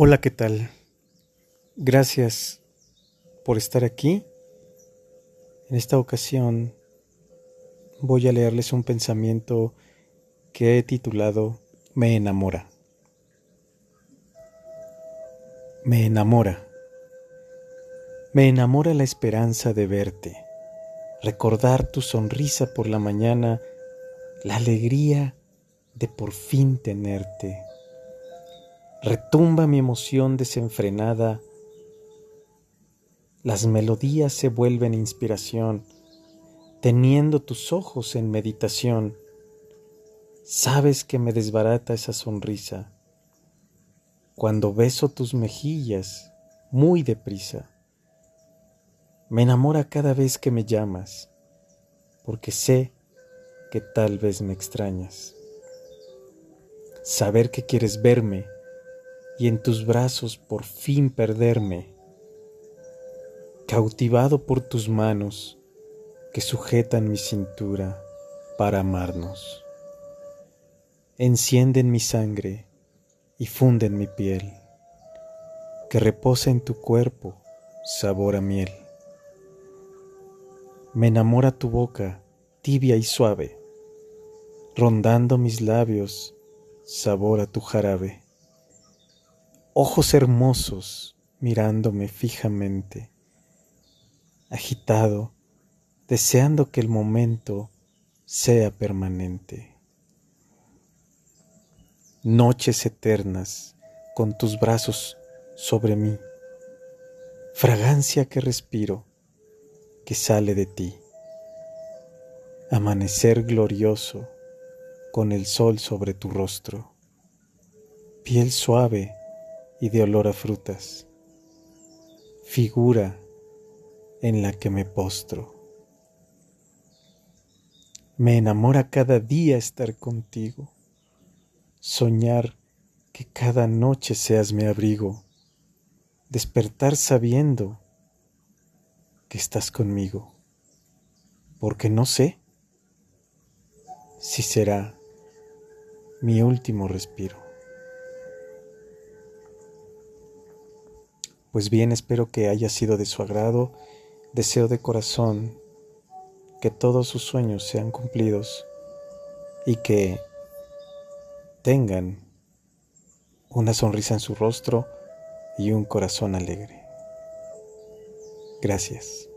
Hola, ¿qué tal? Gracias por estar aquí. En esta ocasión voy a leerles un pensamiento que he titulado Me enamora. Me enamora. Me enamora la esperanza de verte, recordar tu sonrisa por la mañana, la alegría de por fin tenerte Retumba mi emoción desenfrenada. Las melodías se vuelven inspiración, teniendo tus ojos en meditación. Sabes que me desbarata esa sonrisa cuando beso tus mejillas muy deprisa. Me enamora cada vez que me llamas, porque sé que tal vez me extrañas. Saber que quieres verme y en tus brazos por fin perderme, cautivado por tus manos que sujetan mi cintura para amarnos. Encienden mi sangre y funden mi piel, que reposa en tu cuerpo sabor a miel. Me enamora tu boca tibia y suave, rondando mis labios sabor a tu jarabe ojos hermosos mirándome fijamente, agitado, deseando que el momento sea permanente. Noches eternas con tus brazos sobre mí, fragancia que respiro, que sale de ti. Amanecer glorioso con el sol sobre tu rostro, piel suave y de olor a frutas, figura en la que me postro. Me enamora cada día estar contigo, soñar que cada noche seas mi abrigo, despertar sabiendo que estás conmigo, porque no sé si será mi último respiro. Pues bien, espero que haya sido de su agrado. Deseo de corazón que todos sus sueños sean cumplidos y que tengan una sonrisa en su rostro y un corazón alegre. Gracias.